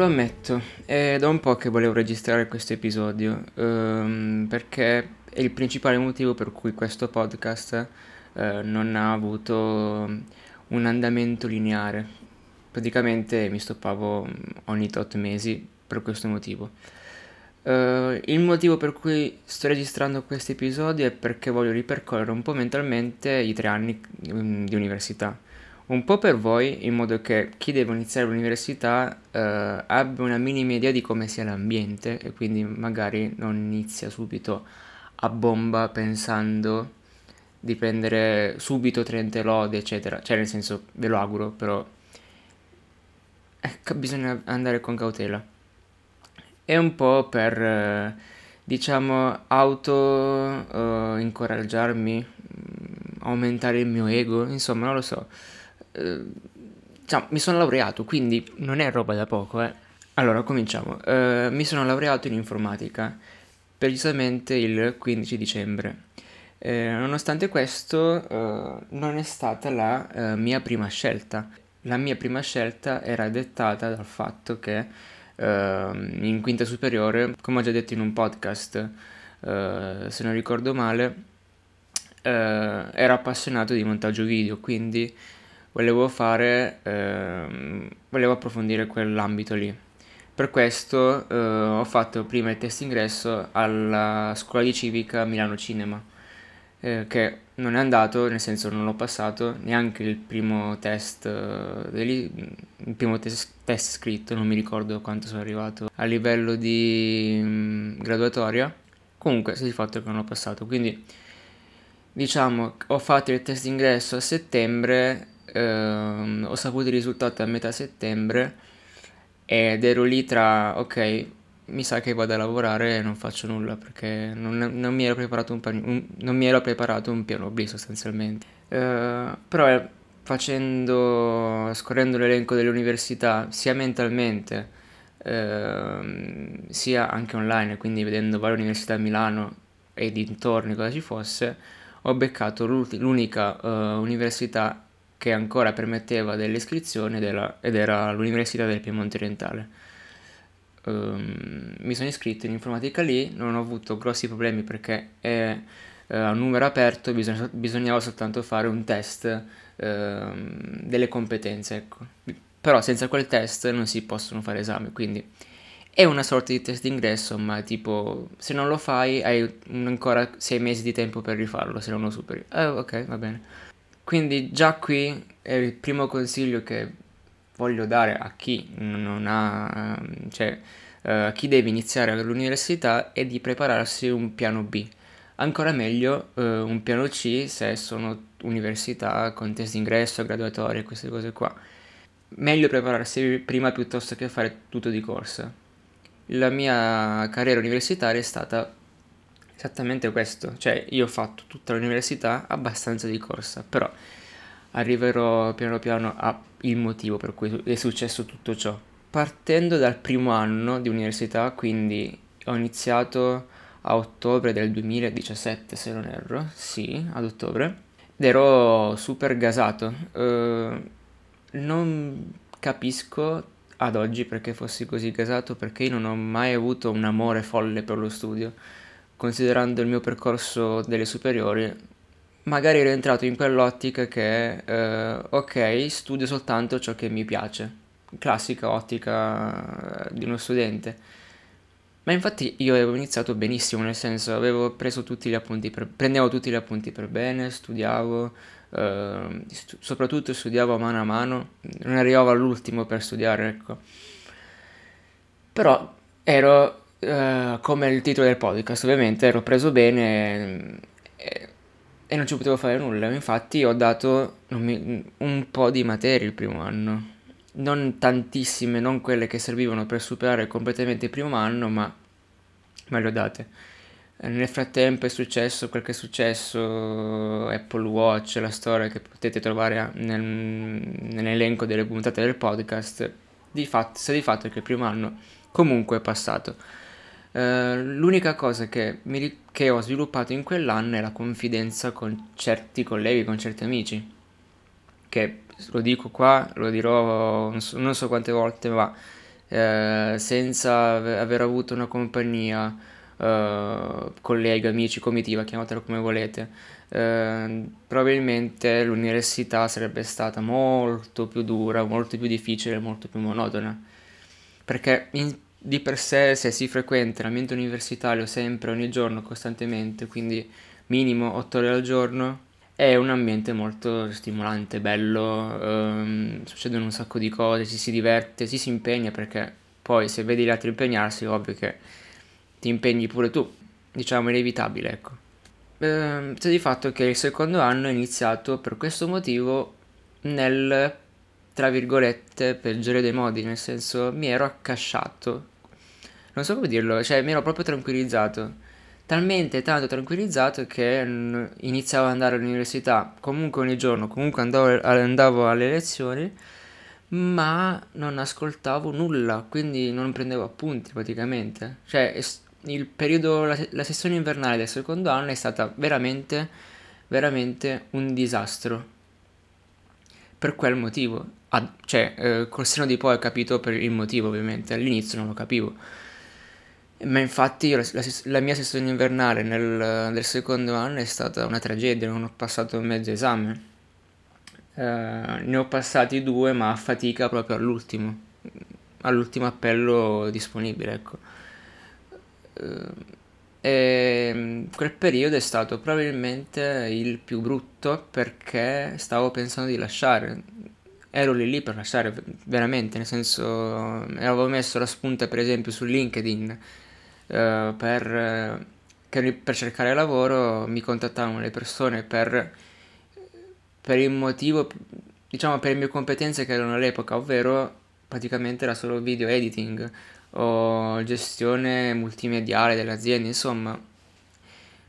Lo ammetto, è da un po' che volevo registrare questo episodio, ehm, perché è il principale motivo per cui questo podcast eh, non ha avuto un andamento lineare. Praticamente mi stoppavo ogni tot mesi per questo motivo. Uh, il motivo per cui sto registrando questo episodio è perché voglio ripercorrere un po' mentalmente i tre anni um, di università un po' per voi, in modo che chi deve iniziare l'università eh, abbia una minima idea di come sia l'ambiente e quindi magari non inizia subito a bomba pensando di prendere subito 30 lode, eccetera. Cioè, nel senso, ve lo auguro, però ecco, bisogna andare con cautela. È un po' per, eh, diciamo, auto eh, incoraggiarmi, mm, aumentare il mio ego, insomma, non lo so eh, diciamo, mi sono laureato, quindi non è roba da poco, eh. Allora, cominciamo. Eh, mi sono laureato in informatica, precisamente il 15 dicembre. Eh, nonostante questo, eh, non è stata la eh, mia prima scelta. La mia prima scelta era dettata dal fatto che in quinta superiore, come ho già detto in un podcast, se non ricordo male, ero appassionato di montaggio video, quindi volevo fare, ehm, volevo approfondire quell'ambito lì. Per questo eh, ho fatto prima il test ingresso alla scuola di civica Milano Cinema, eh, che non è andato, nel senso non l'ho passato, neanche il primo test, eh, il primo test, test, scritto, non mi ricordo quanto sono arrivato a livello di mh, mm, graduatoria. Comunque, se di fatto che non l'ho passato, quindi diciamo ho fatto il test ingresso a settembre ehm, ho saputo i risultati a metà settembre ed ero lì tra, ok, mi sa che vado a lavorare e non faccio nulla perché non, non, mi, ero preparato un, un, non mi ero preparato un piano B sostanzialmente. Uh, però eh, facendo, scorrendo l'elenco delle università, sia mentalmente, uh, sia anche online, quindi vedendo varie università a Milano e dintorni cosa ci fosse, ho beccato l'unica uh, università che ancora permetteva dell'iscrizione ed era l'Università del Piemonte Orientale. Um, mi sono iscritto in informatica lì, non ho avuto grossi problemi perché è uh, a numero aperto, bisogna, bisognava soltanto fare un test uh, delle competenze, ecco. Però senza quel test non si possono fare esami, quindi è una sorta di test d'ingresso, ma tipo se non lo fai hai ancora sei mesi di tempo per rifarlo se non lo superi. Eh, ok, va bene. Quindi già qui è il primo consiglio che voglio dare a chi non ha, cioè uh, chi deve iniziare all'università è di prepararsi un piano B. Ancora meglio uh, un piano C se sono università con test d'ingresso, graduatorie, queste cose qua. Meglio prepararsi prima piuttosto che fare tutto di corsa. La mia carriera universitaria è stata esattamente questo, cioè io ho fatto tutta l'università abbastanza di corsa, però arriverò piano piano al motivo per cui è successo tutto ciò. Partendo dal primo anno di università, quindi ho iniziato a ottobre del 2017 se non erro, sì, ad ottobre, ed ero super gasato. Uh, non capisco ad oggi perché fossi così gasato, perché io non ho mai avuto un amore folle per lo studio considerando il mio percorso delle superiori, magari ero entrato in quell'ottica che, eh, ok, studio soltanto ciò che mi piace, classica ottica di uno studente. Ma infatti io avevo iniziato benissimo, nel senso avevo preso tutti gli appunti per, prendevo tutti gli appunti per bene, studiavo, eh, stu- soprattutto studiavo mano a mano, non arrivavo all'ultimo per studiare, ecco. Però ero Uh, come il titolo del podcast, ovviamente ero preso bene e, e, non ci potevo fare nulla. Infatti, ho dato mi, un po' di materie il primo anno, non tantissime, non quelle che servivano per superare completamente il primo anno, ma me le ho date. Nel frattempo è successo quel che è successo, Apple Watch, la storia che potete trovare nel, nell'elenco delle puntate del podcast. Di fatto, se di fatto che il primo anno comunque è passato. Eh, l'unica cosa che, mi, che ho sviluppato in quell'anno è la confidenza con certi colleghi, con certi amici, che lo dico qua, lo dirò non so, non so quante volte, ma eh, senza aver avuto una compagnia, eh, colleghi, amici, comitiva, chiamatelo come volete, eh, probabilmente l'università sarebbe stata molto più dura, molto più difficile, molto più monotona. Perché in, di per sé se si frequenta l'ambiente universitario sempre, ogni giorno, costantemente, quindi minimo 8 ore al giorno, è un ambiente molto stimolante, bello, ehm, succedono un sacco di cose, ci si diverte, ci si impegna perché poi se vedi gli altri impegnarsi, ovvio che ti impegni pure tu, diciamo inevitabile, ecco. Ehm, c'è di fatto che il secondo anno è iniziato per questo motivo nel, tra virgolette, peggiore dei modi, nel senso mi ero accasciato, non so come dirlo, cioè mi ero proprio tranquillizzato talmente tanto tranquillizzato che iniziavo ad andare all'università comunque ogni giorno, comunque andavo, andavo alle lezioni, ma non ascoltavo nulla, quindi non prendevo appunti praticamente. Cioè, il periodo, la, la sessione invernale del secondo anno è stata veramente, veramente un disastro. Per quel motivo. Ah, cioè, eh, col seno di poi ho capito per il motivo, ovviamente. All'inizio non lo capivo ma infatti la, la, la, mia sessione invernale nel, nel, secondo anno è stata una tragedia, non ho passato mezzo esame. Uh, ne ho passati due, ma a fatica proprio all'ultimo, all'ultimo appello disponibile, ecco. Uh, e quel periodo è stato probabilmente il più brutto perché stavo pensando di lasciare. Ero lì lì per lasciare veramente, nel senso avevo messo la spunta per esempio su LinkedIn eh, per, che, per cercare lavoro mi contattavano le persone per, per il motivo, diciamo per le mie competenze che erano all'epoca, ovvero praticamente era solo video editing o gestione multimediale delle aziende, insomma,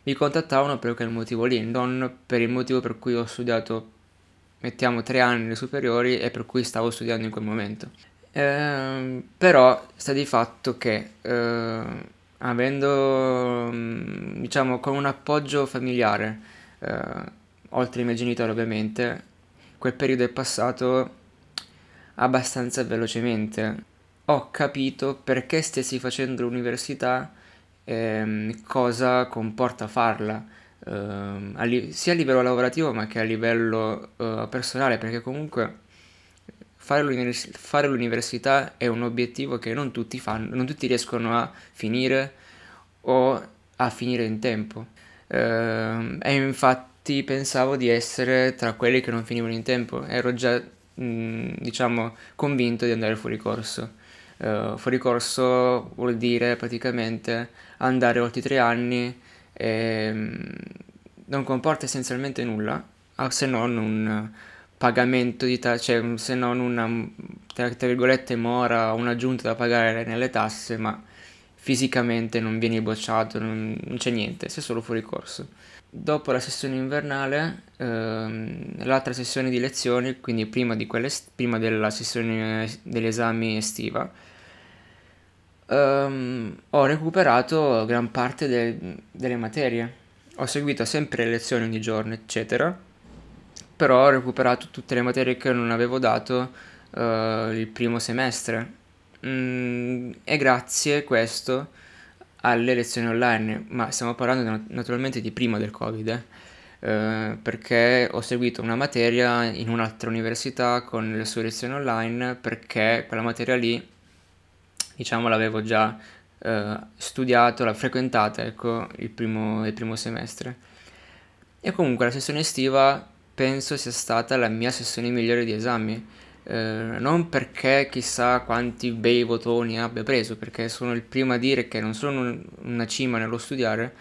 mi contattavano per quel motivo lì, non per il motivo per cui ho studiato, mettiamo, tre anni le superiori e per cui stavo studiando in quel momento. Eh, però sta di fatto che eh, avendo, mm, diciamo, con un appoggio familiare, eh, oltre ai miei genitori ovviamente, quel periodo è passato abbastanza velocemente. Ho capito perché stessi facendo l'università e ehm, cosa comporta farla, eh, a li- sia a livello lavorativo ma che a livello eh, personale, perché comunque fare, l'univers- fare l'università è un obiettivo che non tutti fanno, non tutti riescono a finire o a finire in tempo. Uh, e infatti pensavo di essere tra quelli che non finivano in tempo, ero già mh, diciamo convinto di andare fuori corso. Uh, fuori corso vuol dire praticamente andare oltre tre anni e mh, mm, non comporta essenzialmente nulla se non un pagamento di tasse, cioè se non una tra, virgolette mora, un'aggiunta da pagare nelle tasse, ma fisicamente non vieni bocciato, non, non c'è niente, sei solo fuori corso. Dopo la sessione invernale, ehm, l'altra sessione di lezioni, quindi prima, quelle, prima della sessione degli esami estiva, ehm, ho recuperato gran parte de- delle materie. Ho seguito sempre le lezioni ogni giorno, eccetera, però ho recuperato tutte le materie che non avevo dato eh, il primo semestre Mm, e grazie questo alle lezioni online, ma stiamo parlando naturalmente di prima del Covid? Eh, perché ho seguito una materia in un'altra università con le sue lezioni online perché quella materia lì, diciamo, l'avevo già eh, studiato, l'ho frequentata, ecco, il primo, il primo semestre. E comunque la sessione estiva penso sia stata la mia sessione migliore di esami eh, non perché chissà quanti bei votoni abbia preso, perché sono il primo a dire che non sono una cima nello studiare,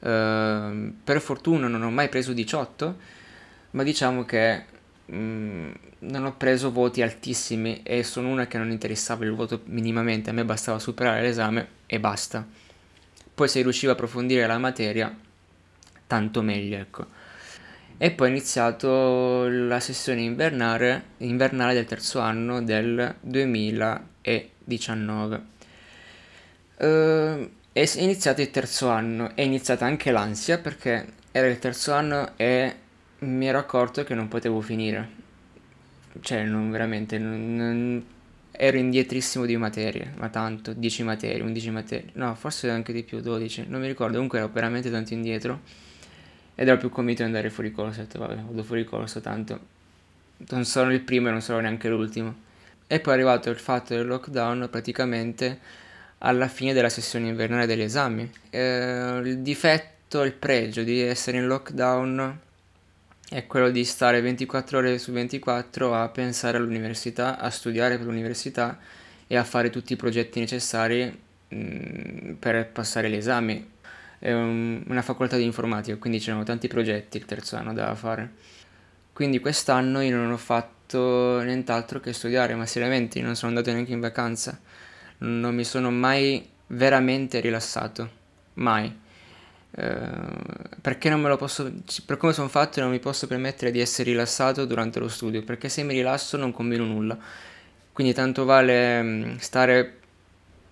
eh, per fortuna non ho mai preso 18, ma diciamo che mm, non ho preso voti altissimi e sono una che non interessava il voto minimamente, a me bastava superare l'esame e basta. Poi se riuscivo a approfondire la materia, tanto meglio, ecco e poi ho iniziato la sessione invernale, invernale del terzo anno del 2019. Uh, è iniziato il terzo anno, è iniziata anche l'ansia perché era il terzo anno e mi ero accorto che non potevo finire. Cioè, non veramente, non, non, ero indietrissimo di materie, ma tanto, 10 materie, 11 materie, no, forse anche di più, 12, non mi ricordo, comunque ero veramente tanto indietro ed ero più convinto di andare fuori corso, ho detto vabbè, vado fuori corso, tanto non sono il primo e non sono neanche l'ultimo. E poi è arrivato il fatto del lockdown praticamente alla fine della sessione invernale degli esami. Eh, il difetto, il pregio di essere in lockdown è quello di stare 24 ore su 24 a pensare all'università, a studiare per l'università e a fare tutti i progetti necessari mh, mm, per passare gli esami. È un, una facoltà di informatica, quindi c'erano tanti progetti il terzo anno da fare. Quindi quest'anno io non ho fatto nient'altro che studiare, ma seriamente non sono andato neanche in vacanza. Non mi sono mai veramente rilassato, mai. Uh, perché non me lo posso, per come sono fatto non mi posso permettere di essere rilassato durante lo studio, perché se mi rilasso non combino nulla. Quindi tanto vale mm, stare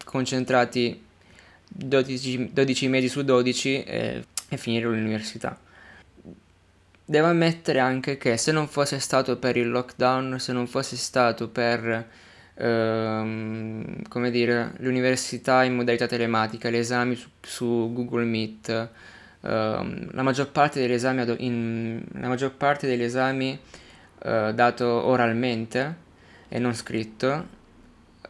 concentrati 12, 12 mesi su 12 e, e finire l'università. Devo ammettere anche che se non fosse stato per il lockdown, se non fosse stato per ehm, come dire, l'università in modalità telematica, gli esami su, su Google Meet, ehm, la maggior parte degli esami, ad, in, maggior parte degli esami eh, dato oralmente e non scritto,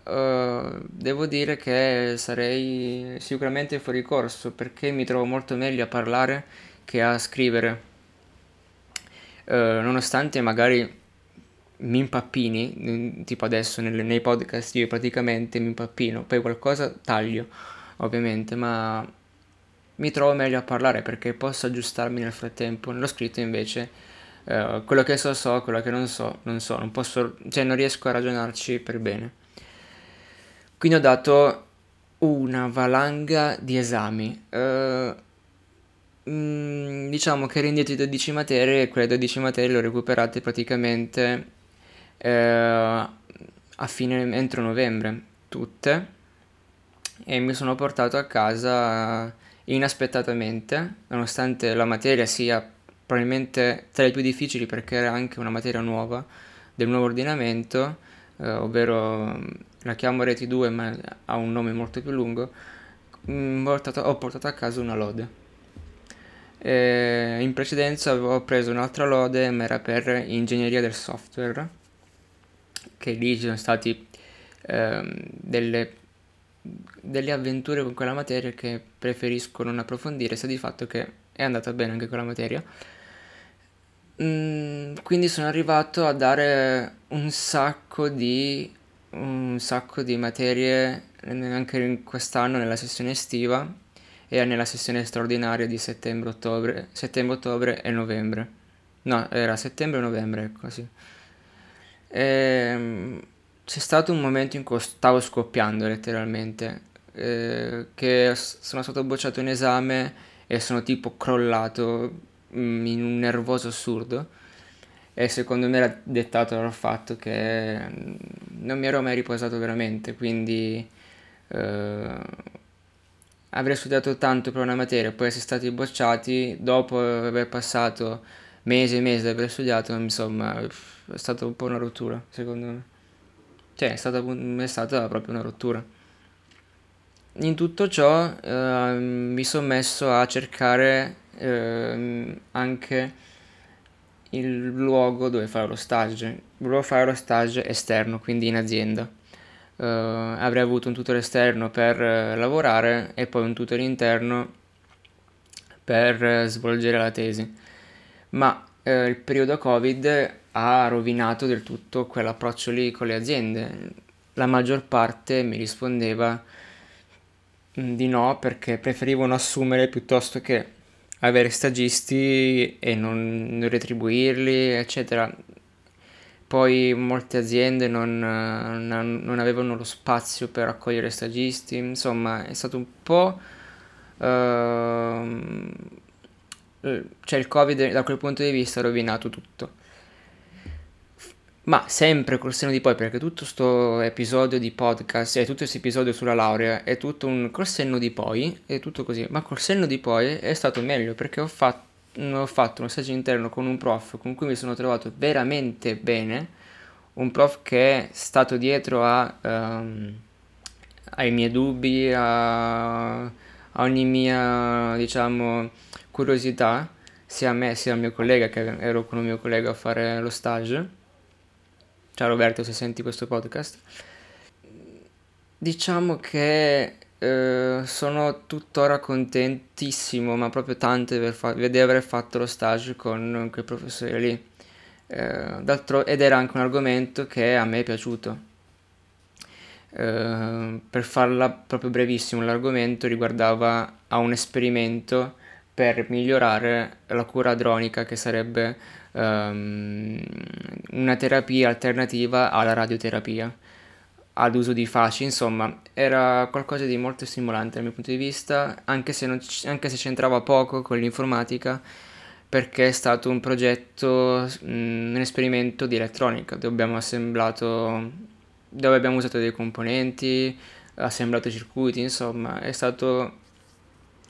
Uh, devo dire che sarei sicuramente fuori corso perché mi trovo molto meglio a parlare che a scrivere. Uh, nonostante magari mi impappini, tipo adesso nelle, nei podcast io praticamente mi impappino, poi qualcosa taglio ovviamente, ma mi trovo meglio a parlare perché posso aggiustarmi nel frattempo, nello scritto invece eh, quello che so so, quello che non so non so, non posso, cioè non riesco a ragionarci per bene. Quindi ho dato una valanga di esami. Uh, mm, diciamo che ero indietro di 12 materie e quelle 12 materie le ho recuperate praticamente eh, a fine entro novembre tutte e mi sono portato a casa inaspettatamente nonostante la materia sia probabilmente tra le più difficili perché era anche una materia nuova del nuovo ordinamento eh, ovvero la chiamo Reti 2 ma ha un nome molto più lungo mm, portato, ho portato a casa una lode. E in precedenza avevo preso un'altra lode ma era per ingegneria del software che lì ci sono stati ehm, delle, delle avventure con quella materia che preferisco non approfondire, sta di fatto che è andata bene anche quella materia. Mm, quindi sono arrivato a dare un sacco di un sacco di materie anche quest'anno nella sessione estiva e nella sessione straordinaria di settembre, ottobre, settembre, ottobre e novembre. No, era settembre e novembre, ecco. Ehm, c'è stato un momento in cui stavo scoppiando letteralmente, eh, che sono stato bocciato in esame e sono tipo crollato mm, in un nervoso assurdo. E secondo me era dettato dal fatto che mm, non mi ero mai riposato veramente, quindi eh, avrei studiato tanto per una materia poi essere stati bocciati dopo aver passato mesi e mesi ad aver studiato, insomma, è stata un po' una rottura, secondo me. Cioè, è stata, è stata proprio una rottura. In tutto ciò eh, mi sono messo a cercare eh, anche il luogo dove fare lo stage. Volevo fare lo stage esterno, quindi in azienda. Uh, avrei avuto un tutor esterno per uh, lavorare e poi un tutor interno per uh, svolgere la tesi ma eh, il periodo Covid ha rovinato del tutto quell'approccio lì con le aziende. La maggior parte mi rispondeva mm, di no perché preferivano assumere piuttosto che avere stagisti e non, retribuirli, eccetera. Poi molte aziende non, non, non, avevano lo spazio per accogliere stagisti, insomma è stato un po' uh, cioè il covid da quel punto di vista ha rovinato tutto. Ma sempre col senno di poi, perché tutto questo episodio di podcast e tutto questo episodio sulla laurea è tutto un col senno di poi, è tutto così, ma col senno di poi è stato meglio perché ho fatto, ho fatto uno stage interno con un prof con cui mi sono trovato veramente bene, un prof che è stato dietro a, um, ai miei dubbi, a, a, ogni mia, diciamo, curiosità, sia a me sia al mio collega, che ero con un mio collega a fare lo stage. Ciao Roberto, se senti questo podcast. Diciamo che eh, sono tuttora contentissimo, ma proprio tanto di, fa- di aver fatto lo stage con quei professori lì. Eh, ed era anche un argomento che a me è piaciuto. Eh, per farla proprio brevissimo, l'argomento riguardava a un esperimento per migliorare la cura dronica, che sarebbe um, una terapia alternativa alla radioterapia ad uso di fasci, insomma, era qualcosa di molto stimolante dal mio punto di vista, anche se, non, anche se c'entrava poco con l'informatica, perché è stato un progetto, un esperimento di elettronica, dove abbiamo assemblato, dove abbiamo usato dei componenti, assemblato circuiti, insomma, è stato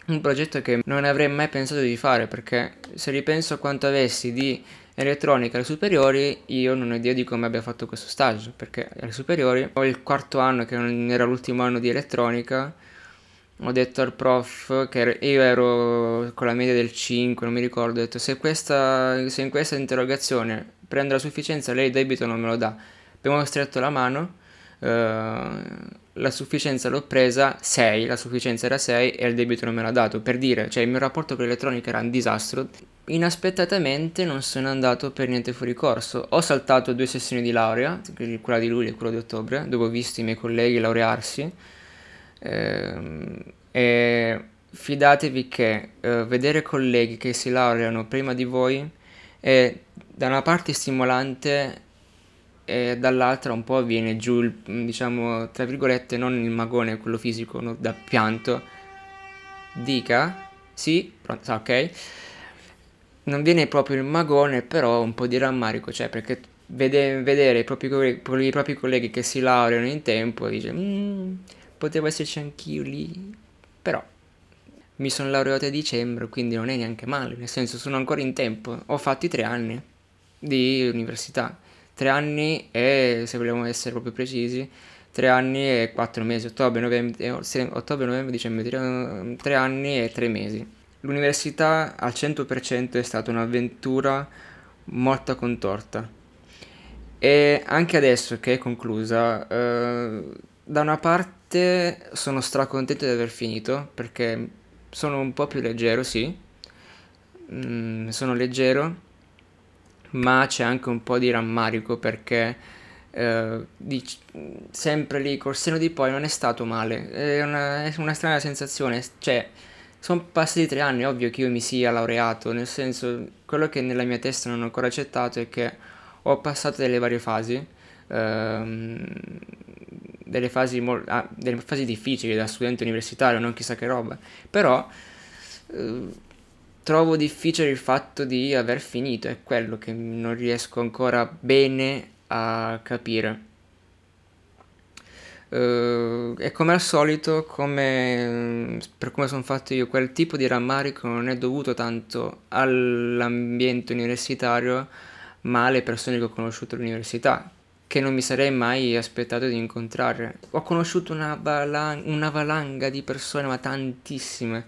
un progetto che non avrei mai pensato di fare, perché se ripenso a quanto avessi di elettronica alle superiori io non ho idea di come abbia fatto questo stage perché alle superiori ho il quarto anno che non era l'ultimo anno di elettronica ho detto al prof che io ero con la media del 5 non mi ricordo ho detto se, questa, se in questa interrogazione prendo la sufficienza lei il debito non me lo dà abbiamo stretto la mano eh, la sufficienza l'ho presa 6, la sufficienza era 6 e il debito non me l'ha dato. Per dire, cioè il mio rapporto con l'elettronica era un disastro. Inaspettatamente non sono andato per niente fuori corso. Ho saltato due sessioni di laurea, quella di luglio e quella di ottobre, dove ho visto i miei colleghi laurearsi. Eh, e fidatevi che eh, vedere colleghi che si laureano prima di voi è da una parte stimolante e dall'altra un po' viene giù, il, diciamo, tra virgolette, non il magone, quello fisico, no, da pianto. Dica, sì, pronto, ok. Non viene proprio il magone, però un po' di rammarico, cioè perché vede, vedere i propri, i propri, colleghi che si laureano in tempo dice, mm, potevo esserci anch'io lì, però mi sono laureato a dicembre, quindi non è neanche male, nel senso sono ancora in tempo, ho fatto i tre anni di università tre anni e, se vogliamo essere proprio precisi, tre anni e quattro mesi, ottobre, novembre, eh, ottobre, novembre dicembre, tre, tre anni e tre mesi. L'università al 100% è stata un'avventura molto contorta. E anche adesso che è conclusa, eh, da una parte sono stracontento di aver finito perché sono un po' più leggero, sì, mm, sono leggero ma c'è anche un po' di rammarico perché eh, dic- sempre lì col seno di poi non è stato male, è una, è una strana sensazione, cioè sono passati tre anni, ovvio che io mi sia laureato, nel senso quello che nella mia testa non ho ancora accettato è che ho passato delle varie fasi, ehm, delle, fasi mo- ah, delle fasi difficili da studente universitario, non chissà che roba, però... Eh, trovo difficile il fatto di aver finito, è quello che non riesco ancora bene a capire. Uh, e come al solito, come, per come sono fatto io, quel tipo di rammarico non è dovuto tanto all'ambiente universitario, ma alle persone che ho conosciuto all'università, che non mi sarei mai aspettato di incontrare. Ho conosciuto una, vala- una valanga di persone, ma tantissime,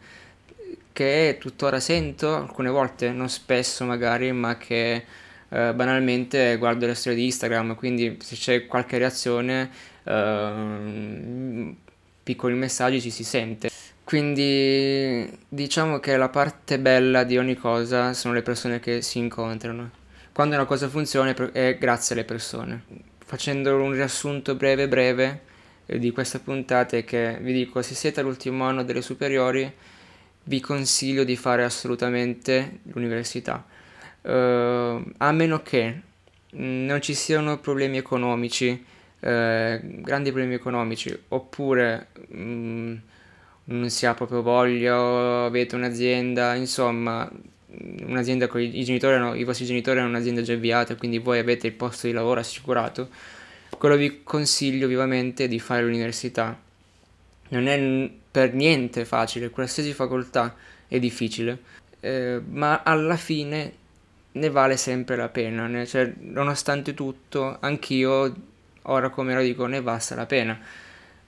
che tuttora sento alcune volte, non spesso magari, ma che eh, banalmente guardo le storie di Instagram, quindi se c'è qualche reazione, eh, piccoli messaggi ci si sente. Quindi diciamo che la parte bella di ogni cosa sono le persone che si incontrano. Quando una cosa funziona è grazie alle persone. Facendo un riassunto breve breve eh, di questa puntata è che vi dico se siete all'ultimo anno delle superiori vi consiglio di fare assolutamente l'università, uh, a meno che non ci siano problemi economici, eh, grandi problemi economici, oppure mh, mm, non si ha proprio voglia avete un'azienda, insomma, un'azienda con i genitori, no, i vostri genitori hanno un'azienda già avviata, quindi voi avete il posto di lavoro assicurato, quello vi consiglio vivamente di fare l'università. Non è per niente facile, qualsiasi facoltà è difficile, eh, ma alla fine ne vale sempre la pena, ne, cioè, nonostante tutto, anch'io, ora come lo dico, ne basta la pena,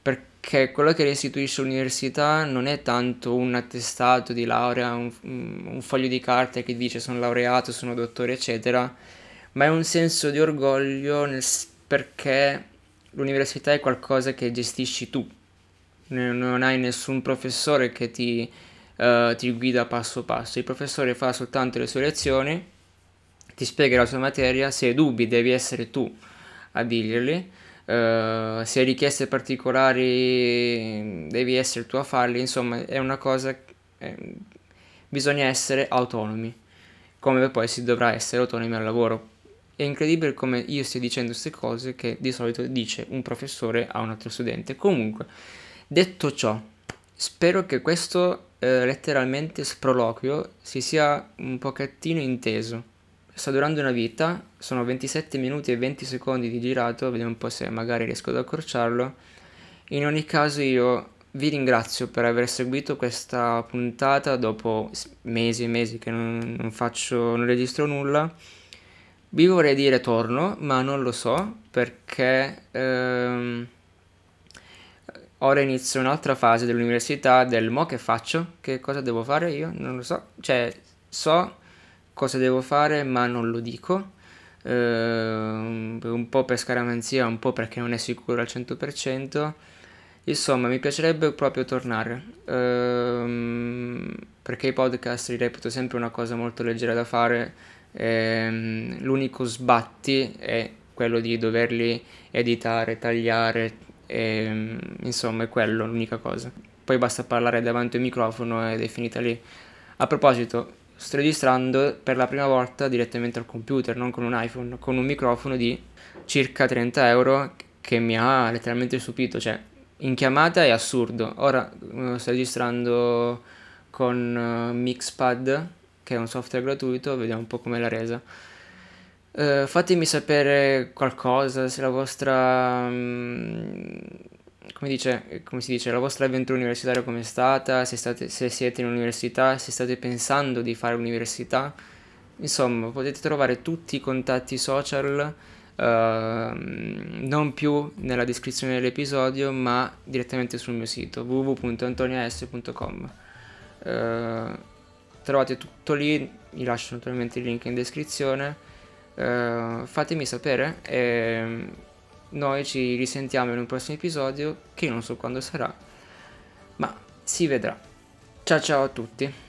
perché quello che restituisce l'università non è tanto un attestato di laurea, un, un foglio di carta che dice sono laureato, sono dottore, eccetera, ma è un senso di orgoglio nel, perché l'università è qualcosa che gestisci tu, non hai nessun professore che ti, uh, ti guida passo passo, il professore fa soltanto le sue lezioni, ti spiega la sua materia, se hai dubbi devi essere tu a dirglieli, uh, se hai richieste particolari devi essere tu a farli, insomma è una cosa, eh, bisogna essere autonomi, come poi si dovrà essere autonomi al lavoro. È incredibile come io stia dicendo queste cose che di solito dice un professore a un altro studente. Comunque, detto ciò, spero che questo eh, letteralmente sproloquio si sia un pochettino inteso sta durando una vita, sono 27 minuti e 20 secondi di girato, vediamo un po' se magari riesco ad accorciarlo. In ogni caso io vi ringrazio per aver seguito questa puntata dopo mesi e mesi che non, non faccio, non registro nulla. Vi vorrei dire torno, ma non lo so perché ehm, ora inizio un'altra fase dell'università del mo che faccio, che cosa devo fare io, non lo so, cioè so cosa devo fare ma non lo dico, eh, un po' per scaramanzia, un po' perché non è sicuro al 100%. Insomma, mi piacerebbe proprio tornare, ehm, perché i podcast li reputo sempre una cosa molto leggera da fare, ehm, l'unico sbatti è quello di doverli editare, tagliare, ehm, insomma è quello l'unica cosa. Poi basta parlare davanti al microfono ed è finita lì. A proposito, sto registrando per la prima volta direttamente al computer, non con un iPhone, con un microfono di circa 30 euro che mi ha letteralmente stupito, cioè in chiamata è assurdo. Ora uh, sto registrando con uh, Mixpad, che è un software gratuito, vediamo un po' come l'ha resa. Uh, fatemi sapere qualcosa, se la vostra... Um, come, dice, come, si dice, la vostra avventura universitaria è stata, se, state, se siete in università, se state pensando di fare università. Insomma, potete trovare tutti i contatti social, uh, non più nella descrizione dell'episodio, ma direttamente sul mio sito www.antonias.com. Uh, eh, trovate tutto lì, vi lascio naturalmente il link in descrizione. Uh, fatemi sapere. E, noi ci risentiamo in un prossimo episodio che non so quando sarà, ma si vedrà. Ciao ciao a tutti.